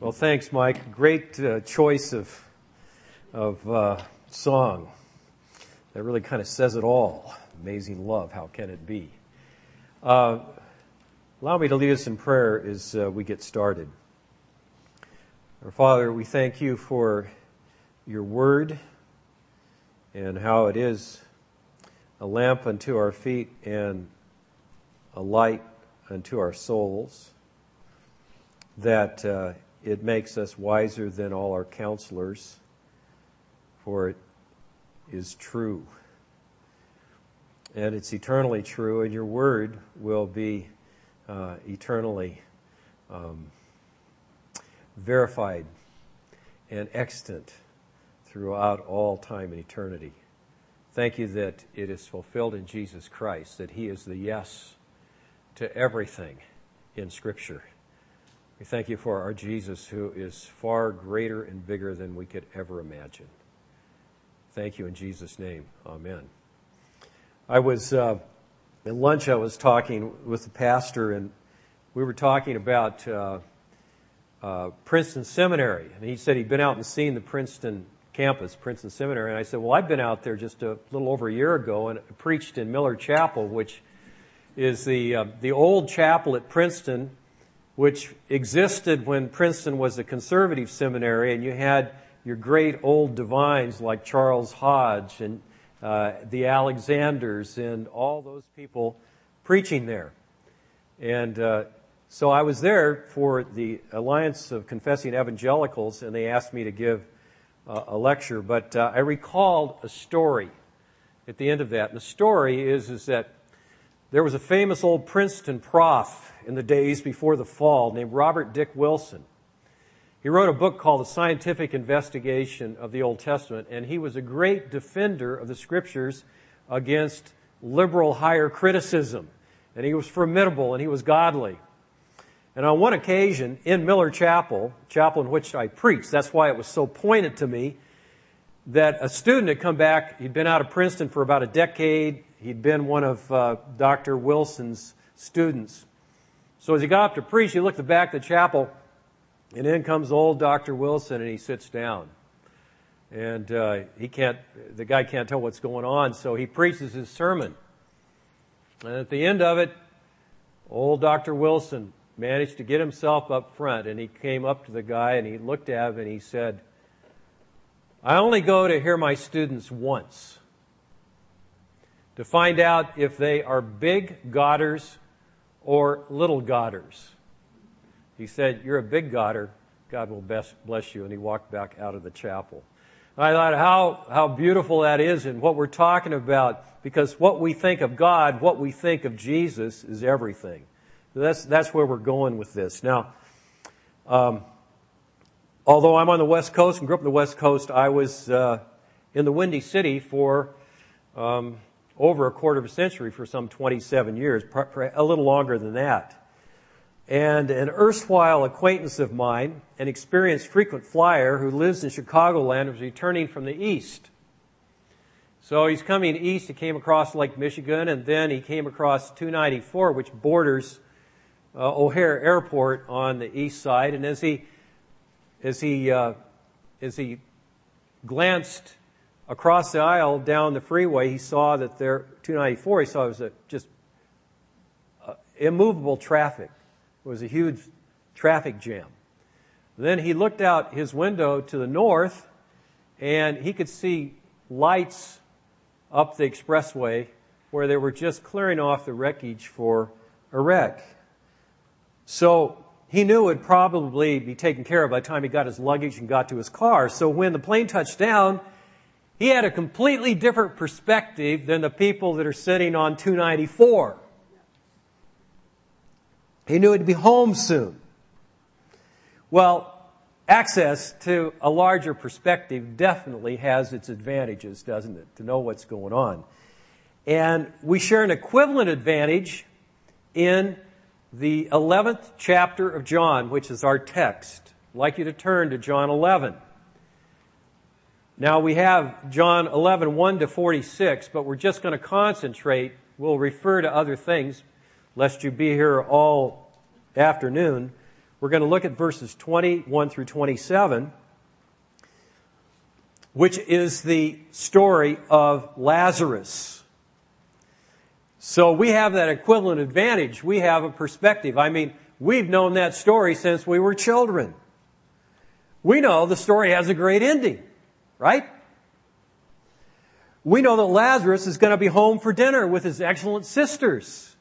Well, thanks, Mike. Great uh, choice of of uh, song. That really kind of says it all. Amazing love. How can it be? Uh, allow me to lead us in prayer as uh, we get started. Our Father, we thank you for your word and how it is a lamp unto our feet and a light unto our souls. That uh, it makes us wiser than all our counselors, for it is true. And it's eternally true, and your word will be uh, eternally um, verified and extant throughout all time and eternity. Thank you that it is fulfilled in Jesus Christ, that He is the yes to everything in Scripture. We thank you for our Jesus who is far greater and bigger than we could ever imagine. Thank you in Jesus' name. Amen. I was, uh, at lunch, I was talking with the pastor and we were talking about, uh, uh, Princeton Seminary. And he said he'd been out and seen the Princeton campus, Princeton Seminary. And I said, well, I've been out there just a little over a year ago and preached in Miller Chapel, which is the, uh, the old chapel at Princeton which existed when Princeton was a conservative seminary, and you had your great old divines like Charles Hodge and uh, the Alexanders and all those people preaching there. And uh, so I was there for the Alliance of Confessing Evangelicals, and they asked me to give uh, a lecture. But uh, I recalled a story at the end of that. And the story is is that there was a famous old Princeton prof in the days before the fall named Robert Dick Wilson. He wrote a book called The Scientific Investigation of the Old Testament, and he was a great defender of the scriptures against liberal higher criticism. And he was formidable and he was godly. And on one occasion in Miller Chapel, chapel in which I preached, that's why it was so pointed to me, that a student had come back. He'd been out of Princeton for about a decade. He'd been one of uh, Dr. Wilson's students. So as he got up to preach, he looked at the back of the chapel, and in comes old Dr. Wilson, and he sits down. And uh, he can't, the guy can't tell what's going on, so he preaches his sermon. And at the end of it, old Dr. Wilson managed to get himself up front, and he came up to the guy and he looked at him and he said, I only go to hear my students once to find out if they are big Godders or little Godders. He said, You're a big Godder. God will best bless you. And he walked back out of the chapel. I thought how, how beautiful that is and what we're talking about because what we think of God, what we think of Jesus is everything. That's, that's where we're going with this. Now, um, although I'm on the West Coast and grew up on the West Coast, I was uh, in the Windy City for um, over a quarter of a century for some 27 years, a little longer than that. And an erstwhile acquaintance of mine, an experienced frequent flyer who lives in Chicagoland, was returning from the east. So he's coming east. He came across Lake Michigan, and then he came across 294, which borders uh, O'Hare Airport on the east side. And as he as he uh, as he glanced across the aisle down the freeway, he saw that there, 294, he saw it was a, just uh, immovable traffic. It was a huge traffic jam. Then he looked out his window to the north and he could see lights up the expressway where they were just clearing off the wreckage for a wreck. So he knew it would probably be taken care of by the time he got his luggage and got to his car. So when the plane touched down, he had a completely different perspective than the people that are sitting on 294. He knew he'd be home soon. Well, access to a larger perspective definitely has its advantages, doesn't it? To know what's going on. And we share an equivalent advantage in the 11th chapter of John, which is our text. I'd like you to turn to John 11. Now we have John 11, 1 to 46, but we're just going to concentrate. We'll refer to other things, lest you be here all afternoon. We're going to look at verses 21 through 27, which is the story of Lazarus. So we have that equivalent advantage. We have a perspective. I mean, we've known that story since we were children. We know the story has a great ending, right? We know that Lazarus is going to be home for dinner with his excellent sisters.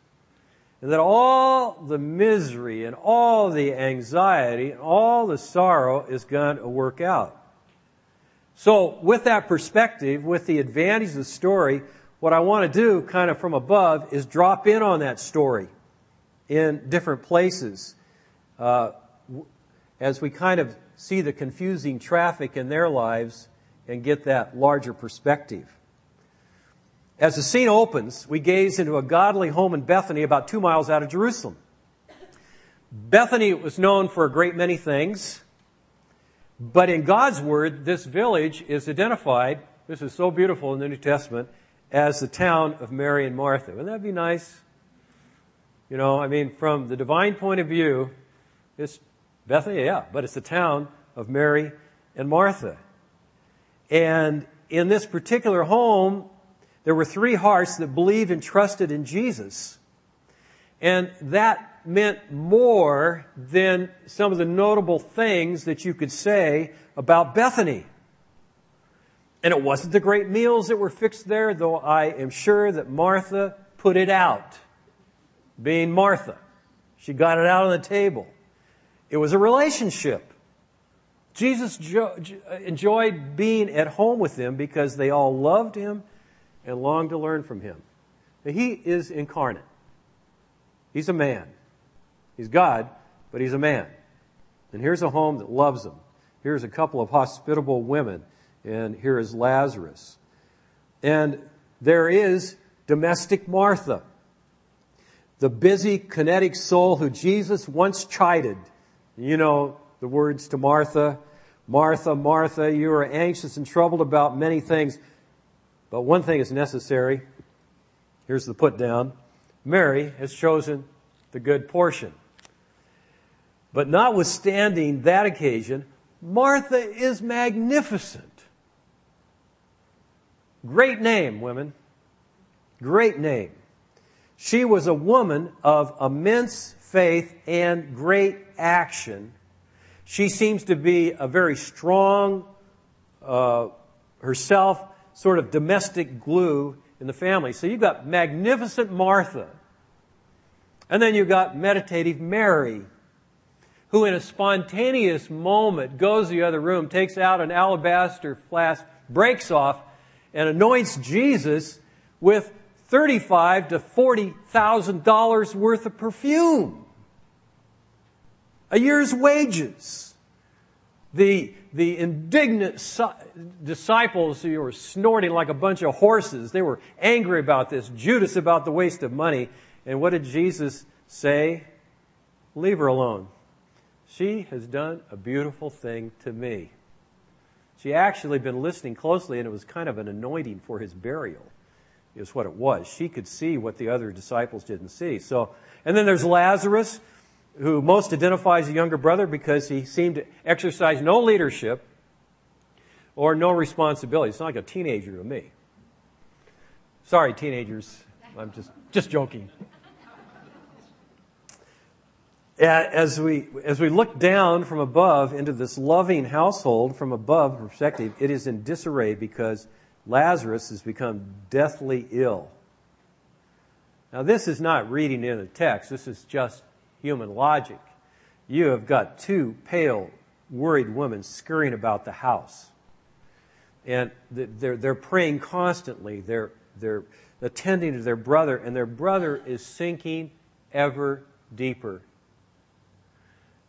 And that all the misery and all the anxiety and all the sorrow is going to work out. So, with that perspective, with the advantage of the story, what I want to do, kind of from above, is drop in on that story in different places uh, as we kind of see the confusing traffic in their lives and get that larger perspective. As the scene opens, we gaze into a godly home in Bethany about two miles out of Jerusalem. Bethany was known for a great many things, but in God's Word, this village is identified, this is so beautiful in the New Testament, as the town of Mary and Martha. Wouldn't that be nice? You know, I mean, from the divine point of view, it's Bethany, yeah, but it's the town of Mary and Martha. And in this particular home, there were three hearts that believed and trusted in Jesus. And that meant more than some of the notable things that you could say about Bethany. And it wasn't the great meals that were fixed there, though I am sure that Martha put it out. Being Martha. She got it out on the table. It was a relationship. Jesus uh, enjoyed being at home with them because they all loved him and longed to learn from him. He is incarnate. He's a man. He's God, but he's a man. And here's a home that loves him. Here's a couple of hospitable women, and here is Lazarus. And there is domestic Martha, the busy, kinetic soul who Jesus once chided. You know the words to Martha Martha, Martha, you are anxious and troubled about many things, but one thing is necessary. Here's the put down. Mary has chosen the good portion. But notwithstanding that occasion, Martha is magnificent. Great name, women. Great name. She was a woman of immense faith and great action she seems to be a very strong, uh, herself, sort of domestic glue in the family. So you've got magnificent Martha. And then you've got meditative Mary, who in a spontaneous moment goes to the other room, takes out an alabaster flask, breaks off, and anoints Jesus with thirty-five to forty thousand dollars worth of perfume a year's wages. The, the indignant disciples who were snorting like a bunch of horses, they were angry about this. Judas about the waste of money. And what did Jesus say? Leave her alone. She has done a beautiful thing to me. She actually been listening closely, and it was kind of an anointing for his burial, is what it was. She could see what the other disciples didn't see. So, and then there's Lazarus who most identifies a younger brother because he seemed to exercise no leadership or no responsibility. It's not like a teenager to me. Sorry, teenagers. I'm just, just joking. As we, as we look down from above into this loving household from above perspective, it is in disarray because Lazarus has become deathly ill. Now, this is not reading in the text. This is just human logic. You have got two pale, worried women scurrying about the house. And they're, they're praying constantly. They're, they're attending to their brother, and their brother is sinking ever deeper.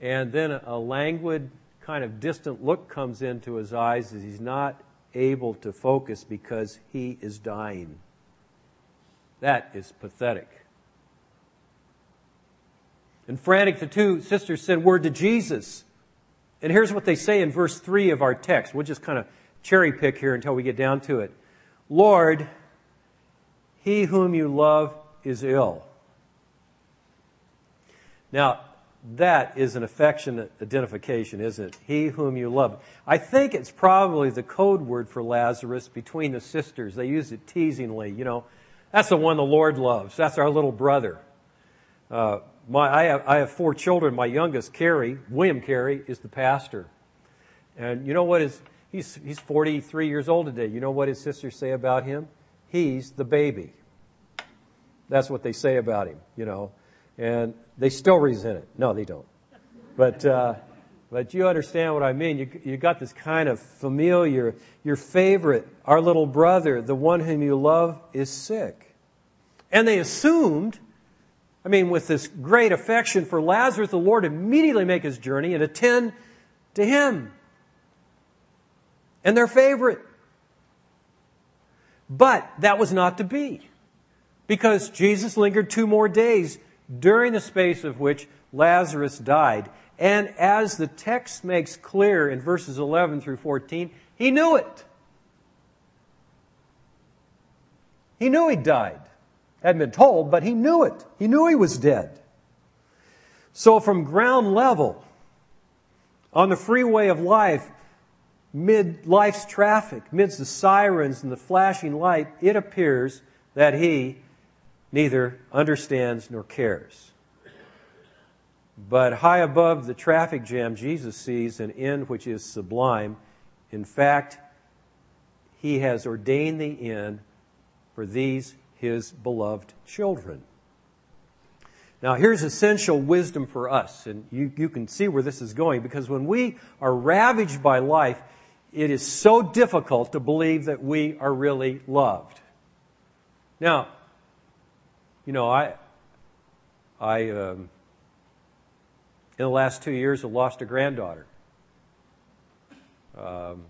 And then a languid, kind of distant look comes into his eyes as he's not able to focus because he is dying. That is pathetic. And frantic, the two sisters sent word to Jesus. And here's what they say in verse 3 of our text. We'll just kind of cherry pick here until we get down to it. Lord, he whom you love is ill. Now, that is an affectionate identification, isn't it? He whom you love. I think it's probably the code word for Lazarus between the sisters. They use it teasingly, you know. That's the one the Lord loves. That's our little brother. Uh, my, I, have, I have four children. My youngest, Carey, William Carey, is the pastor. And you know what is, he's, he's 43 years old today. You know what his sisters say about him? He's the baby. That's what they say about him, you know. And they still resent it. No, they don't. But, uh, but you understand what I mean. You, you got this kind of familiar, your favorite, our little brother, the one whom you love is sick. And they assumed, I mean, with this great affection for Lazarus, the Lord immediately make his journey and attend to him. And their favorite. But that was not to be. Because Jesus lingered two more days during the space of which Lazarus died. And as the text makes clear in verses 11 through 14, he knew it. He knew he died. Hadn't been told, but he knew it. He knew he was dead. So from ground level, on the freeway of life, mid life's traffic, amidst the sirens and the flashing light, it appears that he neither understands nor cares. But high above the traffic jam, Jesus sees an end which is sublime. In fact, he has ordained the end for these his beloved children. Now, here's essential wisdom for us, and you, you can see where this is going, because when we are ravaged by life, it is so difficult to believe that we are really loved. Now, you know, I, I, um, in the last two years, have lost a granddaughter. Um,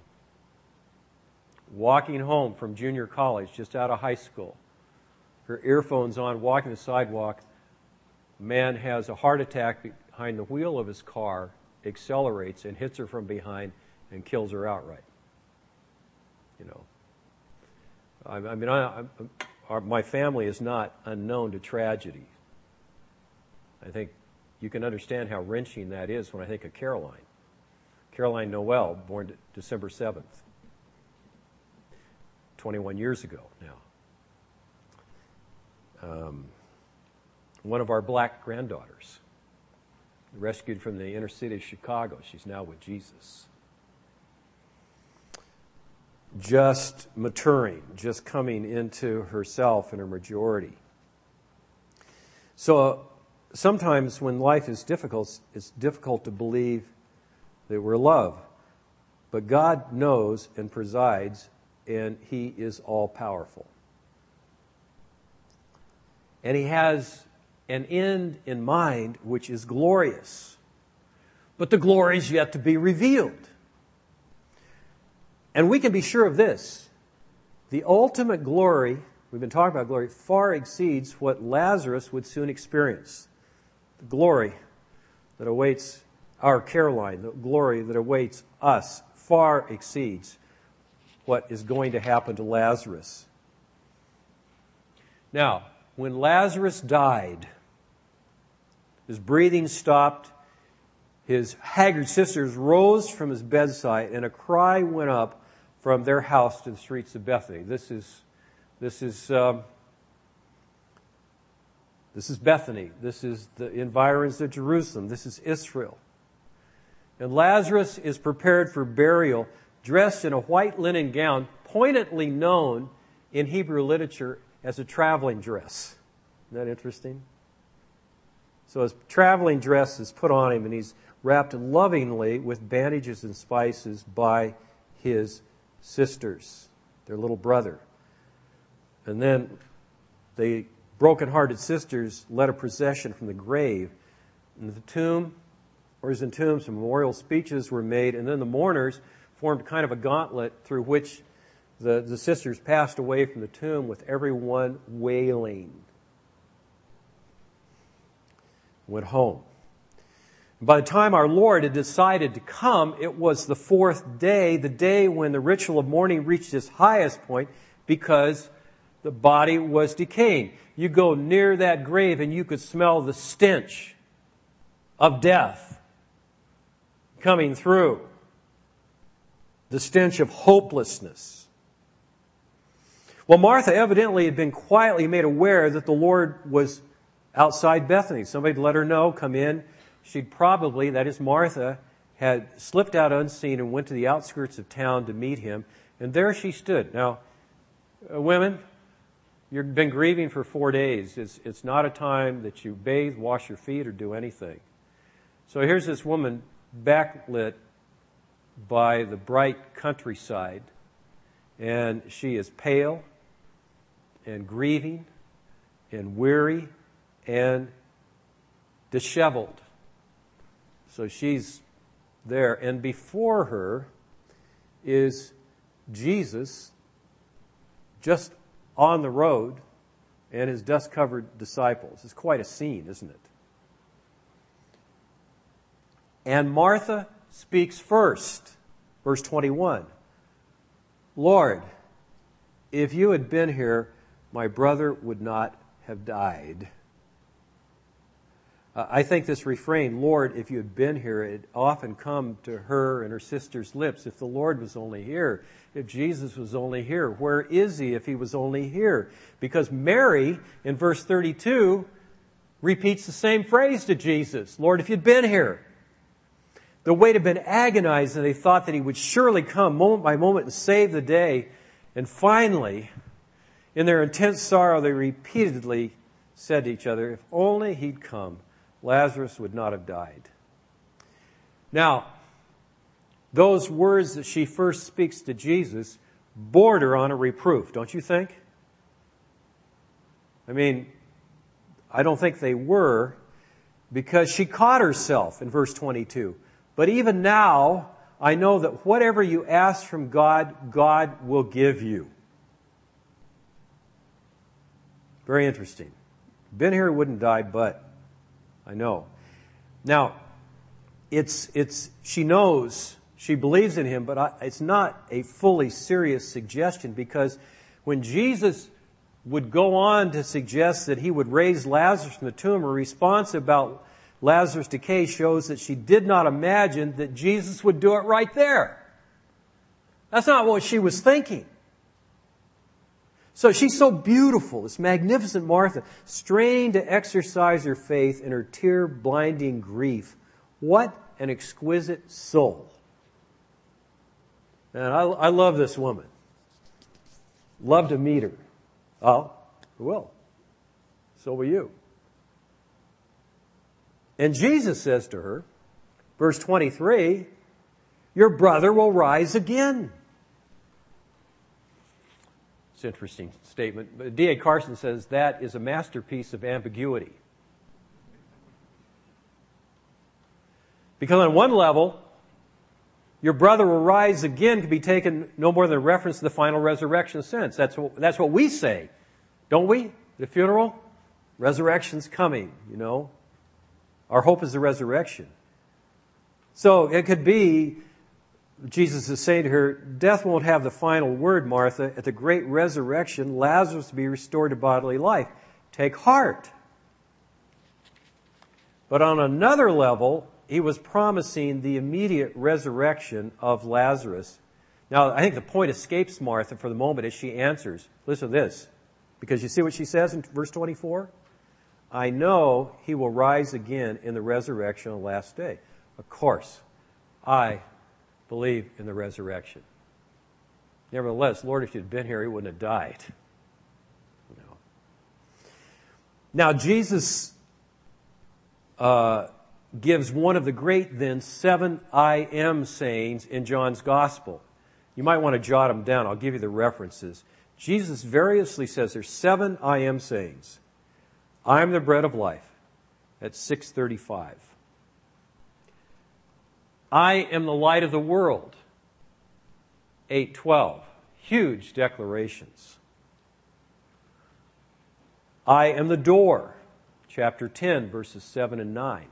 walking home from junior college, just out of high school, her earphones on, walking the sidewalk, man has a heart attack behind the wheel of his car, accelerates and hits her from behind and kills her outright. You know, I, I mean, I, our, my family is not unknown to tragedy. I think you can understand how wrenching that is when I think of Caroline. Caroline Noel, born December 7th, 21 years ago now. Um, one of our black granddaughters, rescued from the inner city of Chicago. She's now with Jesus just maturing, just coming into herself and her majority. So sometimes when life is difficult, it's difficult to believe that we're loved. But God knows and presides, and He is all powerful. And He has an end in mind which is glorious. But the glory is yet to be revealed. And we can be sure of this. The ultimate glory, we've been talking about glory, far exceeds what Lazarus would soon experience. The glory that awaits our Caroline, the glory that awaits us, far exceeds what is going to happen to Lazarus. Now, when Lazarus died, his breathing stopped, his haggard sisters rose from his bedside, and a cry went up from their house to the streets of Bethany. This is, this is, um, this is Bethany. This is the environs of Jerusalem. This is Israel. And Lazarus is prepared for burial, dressed in a white linen gown, pointedly known in Hebrew literature as a traveling dress. Isn't that interesting? So his traveling dress is put on him, and he's wrapped lovingly with bandages and spices by his sisters, their little brother. And then the broken-hearted sisters led a procession from the grave. And the tomb, or as in tombs, some memorial speeches were made, and then the mourners formed kind of a gauntlet through which the, the sisters passed away from the tomb with everyone wailing. Went home. By the time our Lord had decided to come, it was the fourth day, the day when the ritual of mourning reached its highest point because the body was decaying. You go near that grave and you could smell the stench of death coming through, the stench of hopelessness. Well, Martha evidently had been quietly made aware that the Lord was outside Bethany. Somebody had let her know, come in. She'd probably, that is Martha, had slipped out unseen and went to the outskirts of town to meet him. And there she stood. Now, uh, women, you've been grieving for four days. It's, it's not a time that you bathe, wash your feet, or do anything. So here's this woman backlit by the bright countryside, and she is pale and grieving and weary and disheveled. So she's there. And before her is Jesus just on the road and his dust covered disciples. It's quite a scene, isn't it? And Martha speaks first. Verse 21. Lord, if you had been here, my brother would not have died. Uh, I think this refrain, Lord, if you had been here, it often come to her and her sister's lips. If the Lord was only here, if Jesus was only here, where is he if he was only here? Because Mary, in verse 32, repeats the same phrase to Jesus, Lord, if you'd been here. The weight had been agonized and they thought that he would surely come moment by moment and save the day. And finally, in their intense sorrow, they repeatedly said to each other, if only he'd come. Lazarus would not have died. Now, those words that she first speaks to Jesus border on a reproof, don't you think? I mean, I don't think they were because she caught herself in verse 22. But even now, I know that whatever you ask from God, God will give you. Very interesting. Been here, wouldn't die, but I know. Now, it's, it's, she knows, she believes in him, but I, it's not a fully serious suggestion because when Jesus would go on to suggest that he would raise Lazarus from the tomb, her response about Lazarus' decay shows that she did not imagine that Jesus would do it right there. That's not what she was thinking. So she's so beautiful, this magnificent Martha, straining to exercise her faith in her tear blinding grief. What an exquisite soul. And I, I love this woman. Love to meet her. Oh, who will. So will you. And Jesus says to her, verse 23, your brother will rise again. It's an interesting statement. But D.A. Carson says that is a masterpiece of ambiguity. Because on one level, your brother will rise again can be taken no more than a reference to the final resurrection sense. That's what, that's what we say, don't we? The funeral? Resurrection's coming, you know. Our hope is the resurrection. So it could be Jesus is saying to her, Death won't have the final word, Martha. At the great resurrection, Lazarus will be restored to bodily life. Take heart. But on another level, he was promising the immediate resurrection of Lazarus. Now, I think the point escapes Martha for the moment as she answers. Listen to this. Because you see what she says in verse 24? I know he will rise again in the resurrection on the last day. Of course, I believe in the resurrection. Nevertheless, Lord, if you'd been here, he wouldn't have died. No. Now, Jesus uh, gives one of the great, then, seven I am sayings in John's Gospel. You might want to jot them down. I'll give you the references. Jesus variously says there's seven I am sayings. I am the bread of life. That's 635. I am the light of the world. 812. Huge declarations. I am the door. Chapter 10, verses 7 and 9.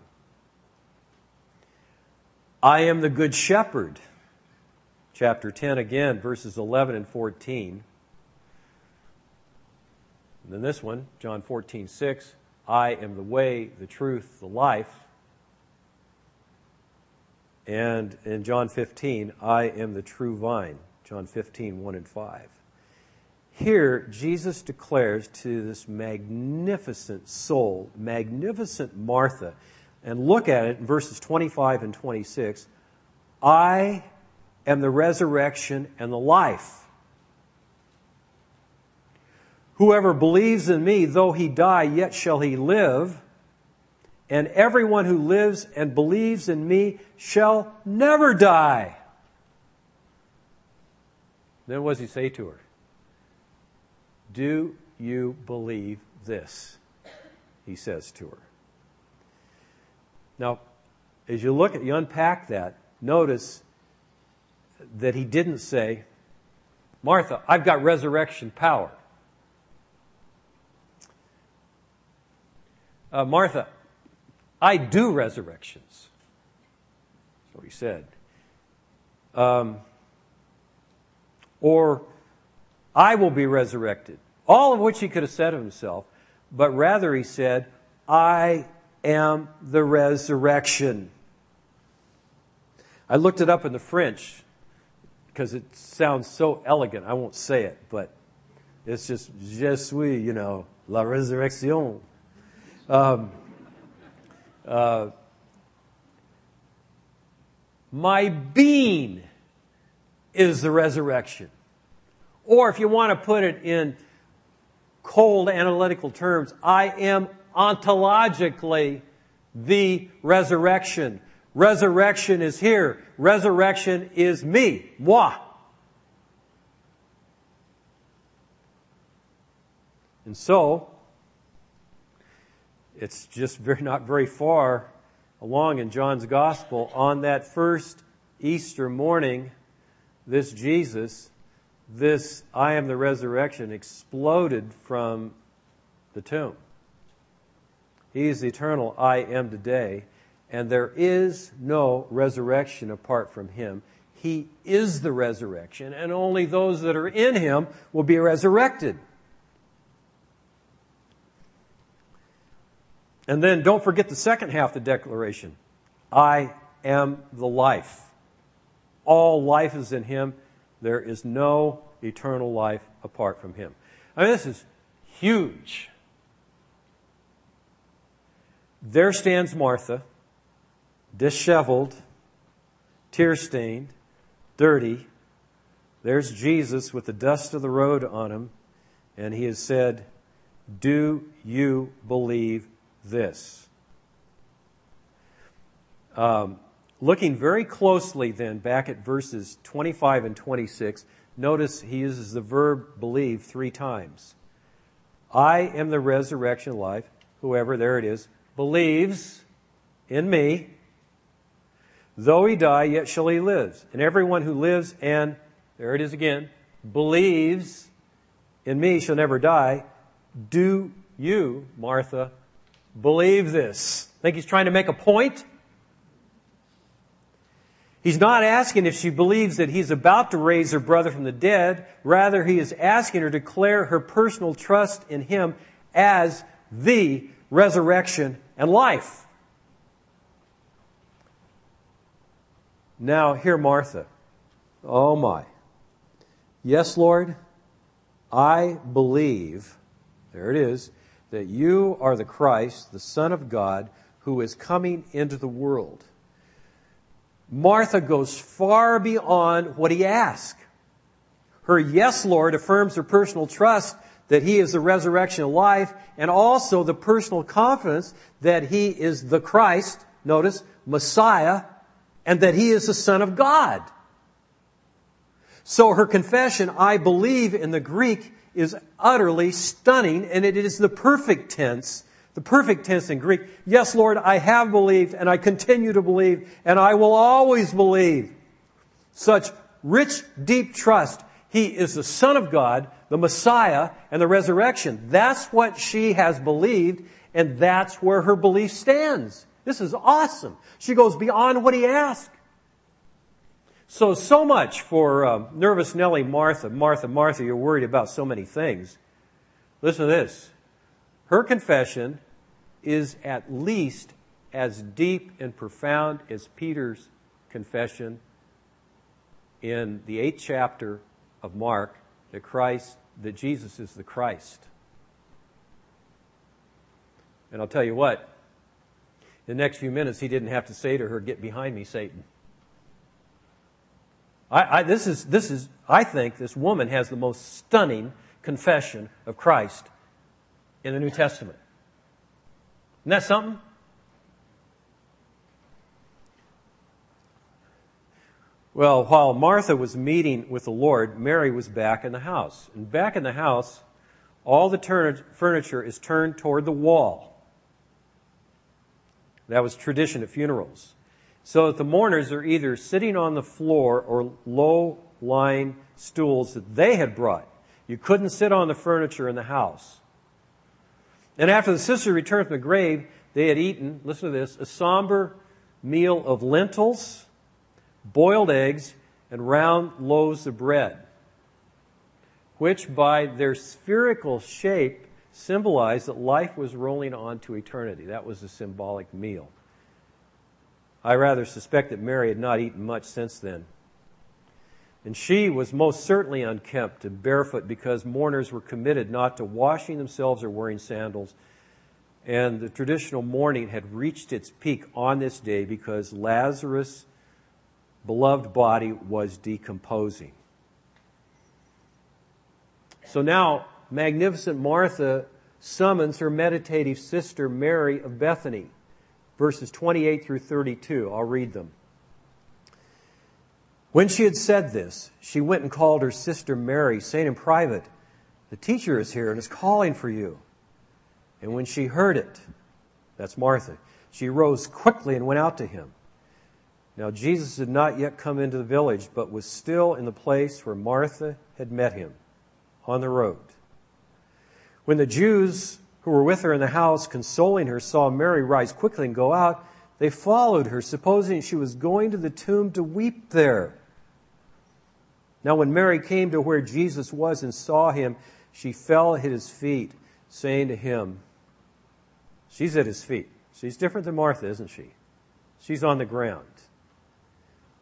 I am the good shepherd. Chapter 10 again, verses 11 and 14. And then this one, John 14, 6. I am the way, the truth, the life. And in John 15, I am the true vine. John 15, 1 and 5. Here, Jesus declares to this magnificent soul, magnificent Martha, and look at it in verses 25 and 26 I am the resurrection and the life. Whoever believes in me, though he die, yet shall he live. And everyone who lives and believes in me shall never die. Then what does he say to her? Do you believe this? He says to her. Now, as you look at, you unpack that, notice that he didn't say, Martha, I've got resurrection power. Uh, Martha, I do resurrections. What he said. Um, or, I will be resurrected. All of which he could have said of himself, but rather he said, I am the resurrection. I looked it up in the French because it sounds so elegant. I won't say it, but it's just, je suis, you know, la resurrection. Um, uh, my being is the resurrection. Or if you want to put it in cold analytical terms, I am ontologically the resurrection. Resurrection is here. Resurrection is me. Moi. And so, it's just very, not very far along in John's Gospel. On that first Easter morning, this Jesus, this I am the resurrection, exploded from the tomb. He is eternal I am today, and there is no resurrection apart from Him. He is the resurrection, and only those that are in Him will be resurrected. And then don't forget the second half of the declaration. I am the life. All life is in him. There is no eternal life apart from him. I mean, this is huge. There stands Martha, disheveled, tear stained, dirty. There's Jesus with the dust of the road on him, and he has said, Do you believe this. Um, looking very closely then back at verses 25 and 26, notice he uses the verb believe three times. I am the resurrection life. Whoever, there it is, believes in me, though he die, yet shall he live. And everyone who lives and, there it is again, believes in me shall never die. Do you, Martha, believe this. I Think he's trying to make a point? He's not asking if she believes that he's about to raise her brother from the dead. Rather, he is asking her to declare her personal trust in him as the resurrection and life. Now, hear Martha. Oh my. Yes, Lord, I believe, there it is, that you are the Christ, the Son of God, who is coming into the world. Martha goes far beyond what he asked. Her yes, Lord, affirms her personal trust that he is the resurrection of life and also the personal confidence that he is the Christ, notice, Messiah, and that he is the Son of God. So her confession, I believe in the Greek, is utterly stunning, and it is the perfect tense, the perfect tense in Greek. Yes, Lord, I have believed, and I continue to believe, and I will always believe. Such rich, deep trust. He is the Son of God, the Messiah, and the resurrection. That's what she has believed, and that's where her belief stands. This is awesome. She goes beyond what he asked. So, so much for uh, nervous Nellie Martha. Martha, Martha, you're worried about so many things. Listen to this. Her confession is at least as deep and profound as Peter's confession in the eighth chapter of Mark that Christ, that Jesus is the Christ. And I'll tell you what, the next few minutes he didn't have to say to her, Get behind me, Satan. I, I, this is, this is, I think this woman has the most stunning confession of Christ in the New Testament. Isn't that something? Well, while Martha was meeting with the Lord, Mary was back in the house. And back in the house, all the turn- furniture is turned toward the wall. That was tradition at funerals. So that the mourners are either sitting on the floor or low lying stools that they had brought. You couldn't sit on the furniture in the house. And after the sister returned from the grave, they had eaten, listen to this, a somber meal of lentils boiled eggs, and round loaves of bread, which by their spherical shape symbolized that life was rolling on to eternity. That was a symbolic meal. I rather suspect that Mary had not eaten much since then. And she was most certainly unkempt and barefoot because mourners were committed not to washing themselves or wearing sandals. And the traditional mourning had reached its peak on this day because Lazarus' beloved body was decomposing. So now, magnificent Martha summons her meditative sister Mary of Bethany. Verses 28 through 32. I'll read them. When she had said this, she went and called her sister Mary, saying in private, The teacher is here and is calling for you. And when she heard it, that's Martha, she rose quickly and went out to him. Now, Jesus had not yet come into the village, but was still in the place where Martha had met him on the road. When the Jews who were with her in the house, consoling her, saw Mary rise quickly and go out, they followed her, supposing she was going to the tomb to weep there. Now, when Mary came to where Jesus was and saw him, she fell at his feet, saying to him, She's at his feet. She's different than Martha, isn't she? She's on the ground.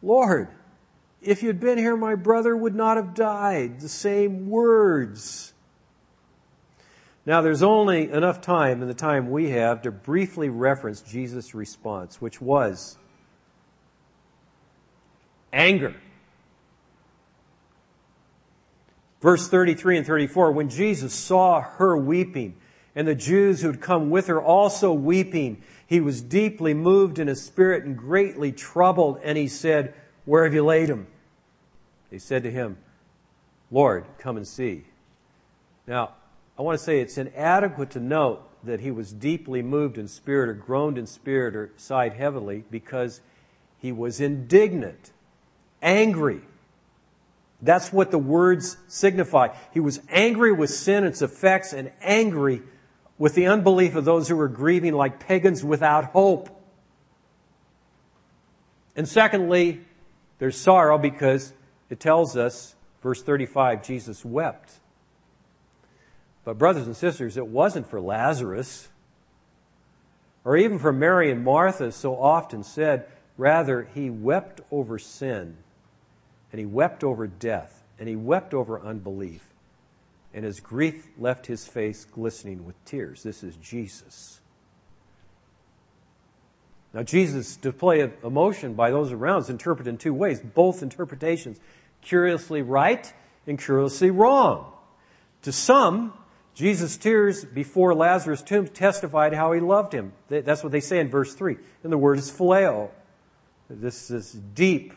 Lord, if you'd been here, my brother would not have died. The same words. Now, there's only enough time in the time we have to briefly reference Jesus' response, which was anger. Verse 33 and 34 When Jesus saw her weeping, and the Jews who had come with her also weeping, he was deeply moved in his spirit and greatly troubled, and he said, Where have you laid him? They said to him, Lord, come and see. Now, I want to say it's inadequate to note that he was deeply moved in spirit or groaned in spirit or sighed heavily because he was indignant, angry. That's what the words signify. He was angry with sin, its effects, and angry with the unbelief of those who were grieving like pagans without hope. And secondly, there's sorrow because it tells us, verse 35, Jesus wept. But, brothers and sisters, it wasn't for Lazarus or even for Mary and Martha, so often said. Rather, he wept over sin, and he wept over death, and he wept over unbelief and his grief left his face glistening with tears. This is Jesus. Now, Jesus' display of emotion by those around is interpreted in two ways, both interpretations curiously right and curiously wrong. To some, Jesus' tears before Lazarus' tomb testified how he loved him. That's what they say in verse 3. And the word is phileo. This is deep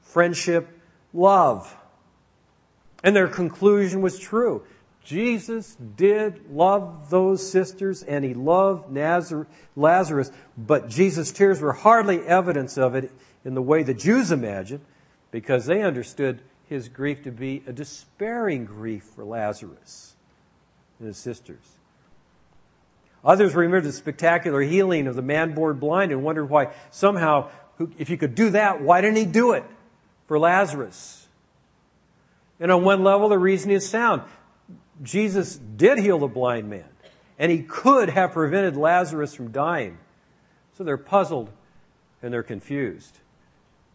friendship, love. And their conclusion was true. Jesus did love those sisters and he loved Lazarus, but Jesus' tears were hardly evidence of it in the way the Jews imagined because they understood his grief to be a despairing grief for Lazarus and his sisters. Others remembered the spectacular healing of the man born blind and wondered why somehow, if you could do that, why didn't he do it for Lazarus? And on one level, the reasoning is sound. Jesus did heal the blind man, and he could have prevented Lazarus from dying. So they're puzzled and they're confused.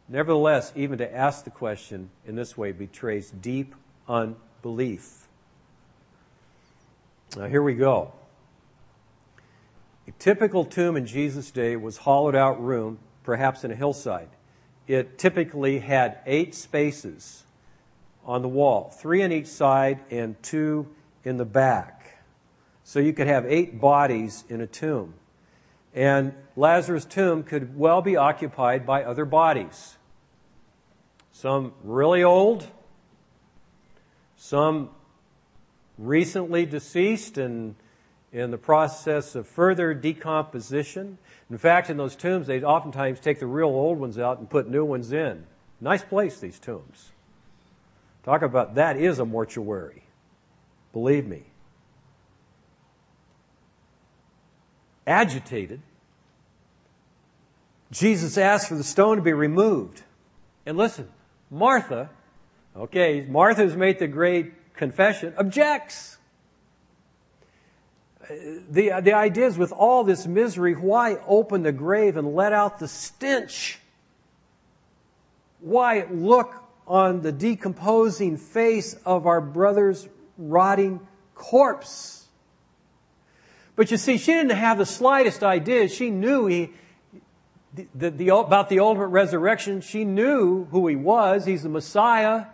Nevertheless, even to ask the question in this way betrays deep unbelief. Now, here we go. A typical tomb in Jesus' day was a hollowed out room, perhaps in a hillside. It typically had eight spaces on the wall, three on each side and two in the back. So you could have eight bodies in a tomb. And Lazarus' tomb could well be occupied by other bodies. Some really old, some recently deceased and in the process of further decomposition. In fact, in those tombs, they oftentimes take the real old ones out and put new ones in. Nice place, these tombs. Talk about that is a mortuary. Believe me. Agitated, Jesus asked for the stone to be removed. And listen, Martha, okay, Martha's made the great confession, objects the, the idea is with all this misery, why open the grave and let out the stench? Why look on the decomposing face of our brother's rotting corpse? But you see, she didn't have the slightest idea. She knew he, the, the, about the ultimate resurrection. She knew who he was. He's the Messiah.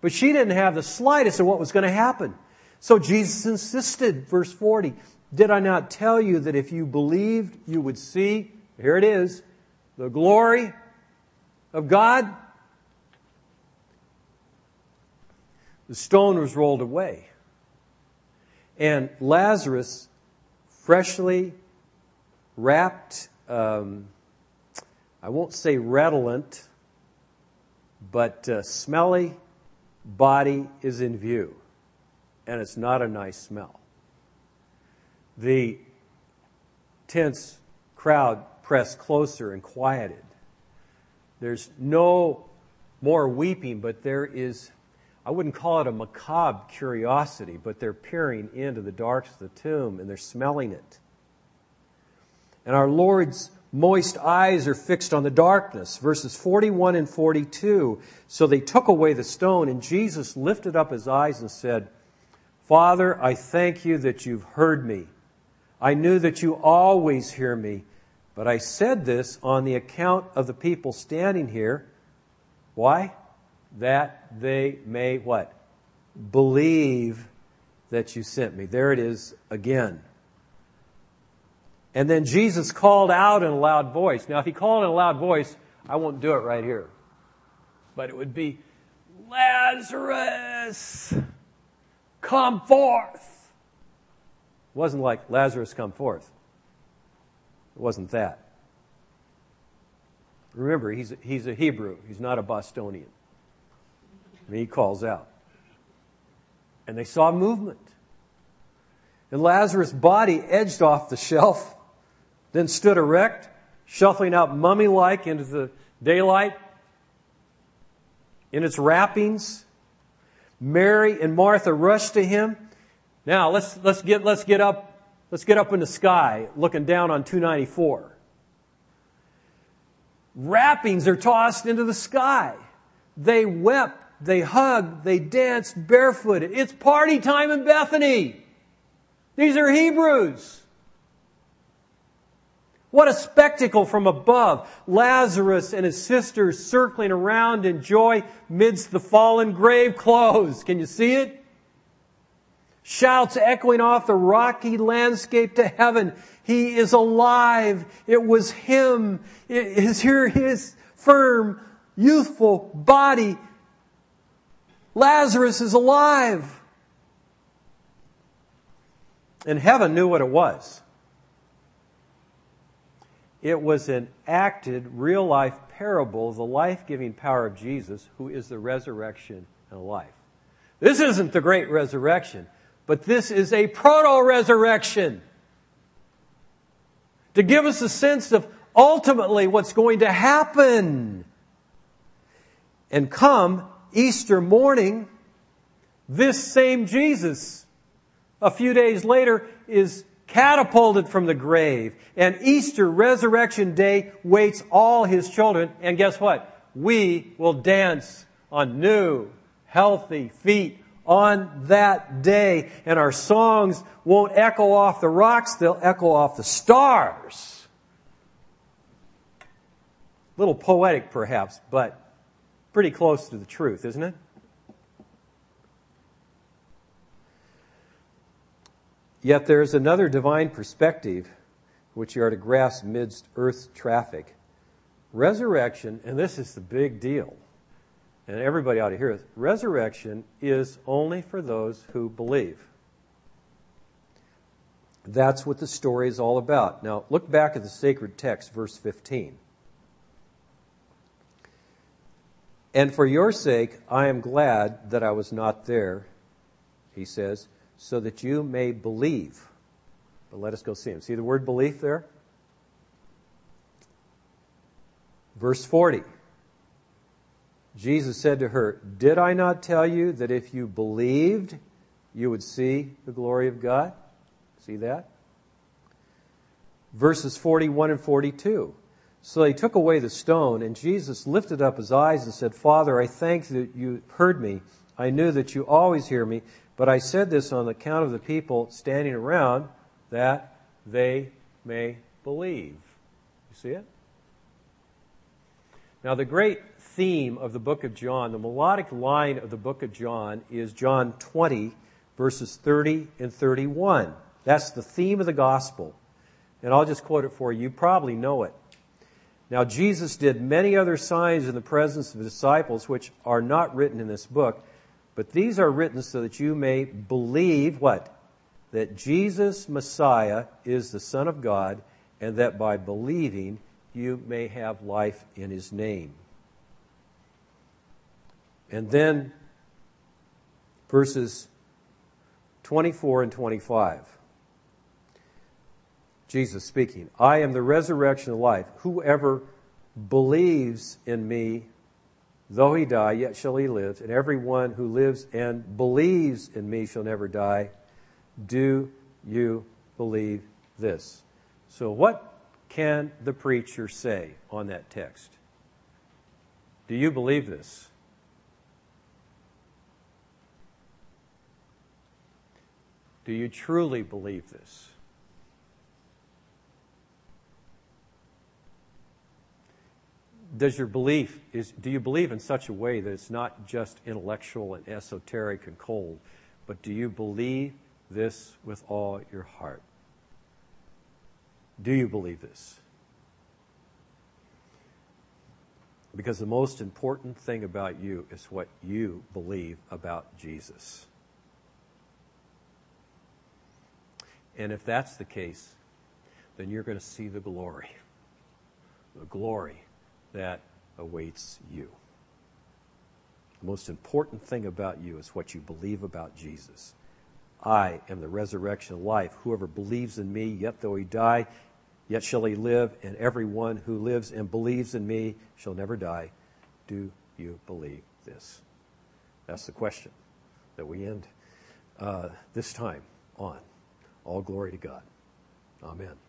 But she didn't have the slightest of what was going to happen. So Jesus insisted, verse 40, Did I not tell you that if you believed, you would see, here it is, the glory of God? The stone was rolled away. And Lazarus, freshly wrapped, um, I won't say redolent, but uh, smelly body is in view and it's not a nice smell. The tense crowd pressed closer and quieted. There's no more weeping, but there is, I wouldn't call it a macabre curiosity, but they're peering into the darks of the tomb and they're smelling it. And our Lord's moist eyes are fixed on the darkness. Verses 41 and 42. So they took away the stone, and Jesus lifted up his eyes and said, Father, I thank you that you've heard me. I knew that you always hear me, but I said this on the account of the people standing here. Why? That they may what? Believe that you sent me. There it is again. And then Jesus called out in a loud voice. Now, if he called in a loud voice, I won't do it right here. But it would be, Lazarus! come forth. It wasn't like Lazarus come forth. It wasn't that. Remember, he's a, he's a Hebrew. He's not a Bostonian. And he calls out. And they saw movement. And Lazarus' body edged off the shelf, then stood erect, shuffling out mummy like into the daylight in its wrappings. Mary and Martha rushed to him. Now let's, let's get, let's get up, let's get up in the sky looking down on 294. Wrappings are tossed into the sky. They wept, they hugged, they danced barefooted. It's party time in Bethany. These are Hebrews. What a spectacle from above. Lazarus and his sisters circling around in joy midst the fallen grave clothes. Can you see it? Shouts echoing off the rocky landscape to heaven. He is alive. It was him. It is here his firm, youthful body. Lazarus is alive. And heaven knew what it was. It was an acted, real life parable of the life giving power of Jesus, who is the resurrection and life. This isn't the great resurrection, but this is a proto resurrection. To give us a sense of ultimately what's going to happen. And come Easter morning, this same Jesus, a few days later, is catapulted from the grave. And Easter, Resurrection Day, waits all his children. And guess what? We will dance on new, healthy feet on that day. And our songs won't echo off the rocks, they'll echo off the stars. A little poetic, perhaps, but pretty close to the truth, isn't it? Yet there is another divine perspective which you are to grasp amidst earth's traffic. Resurrection, and this is the big deal, and everybody ought to hear resurrection is only for those who believe. That's what the story is all about. Now, look back at the sacred text, verse 15. And for your sake, I am glad that I was not there, he says, so that you may believe. But let us go see him. See the word belief there? Verse 40. Jesus said to her, Did I not tell you that if you believed, you would see the glory of God? See that? Verses 41 and 42. So they took away the stone, and Jesus lifted up his eyes and said, Father, I thank that you heard me. I knew that you always hear me, but I said this on account of the people standing around, that they may believe. You see it? Now, the great theme of the book of John, the melodic line of the book of John, is John 20, verses 30 and 31. That's the theme of the gospel. And I'll just quote it for you. You probably know it. Now, Jesus did many other signs in the presence of the disciples, which are not written in this book, but these are written so that you may believe what? That Jesus, Messiah, is the Son of God, and that by believing you may have life in his name. And then verses 24 and 25. Jesus speaking, I am the resurrection of life. Whoever believes in me, though he die, yet shall he live. And everyone who lives and believes in me shall never die. Do you believe this? So, what can the preacher say on that text? Do you believe this? Do you truly believe this? Does your belief is do you believe in such a way that it's not just intellectual and esoteric and cold, but do you believe this with all your heart? Do you believe this? Because the most important thing about you is what you believe about Jesus. And if that's the case, then you're going to see the glory. The glory that awaits you. The most important thing about you is what you believe about Jesus. I am the resurrection of life. Whoever believes in me, yet though he die, Yet shall he live, and everyone who lives and believes in me shall never die. Do you believe this? That's the question that we end uh, this time on. All glory to God. Amen.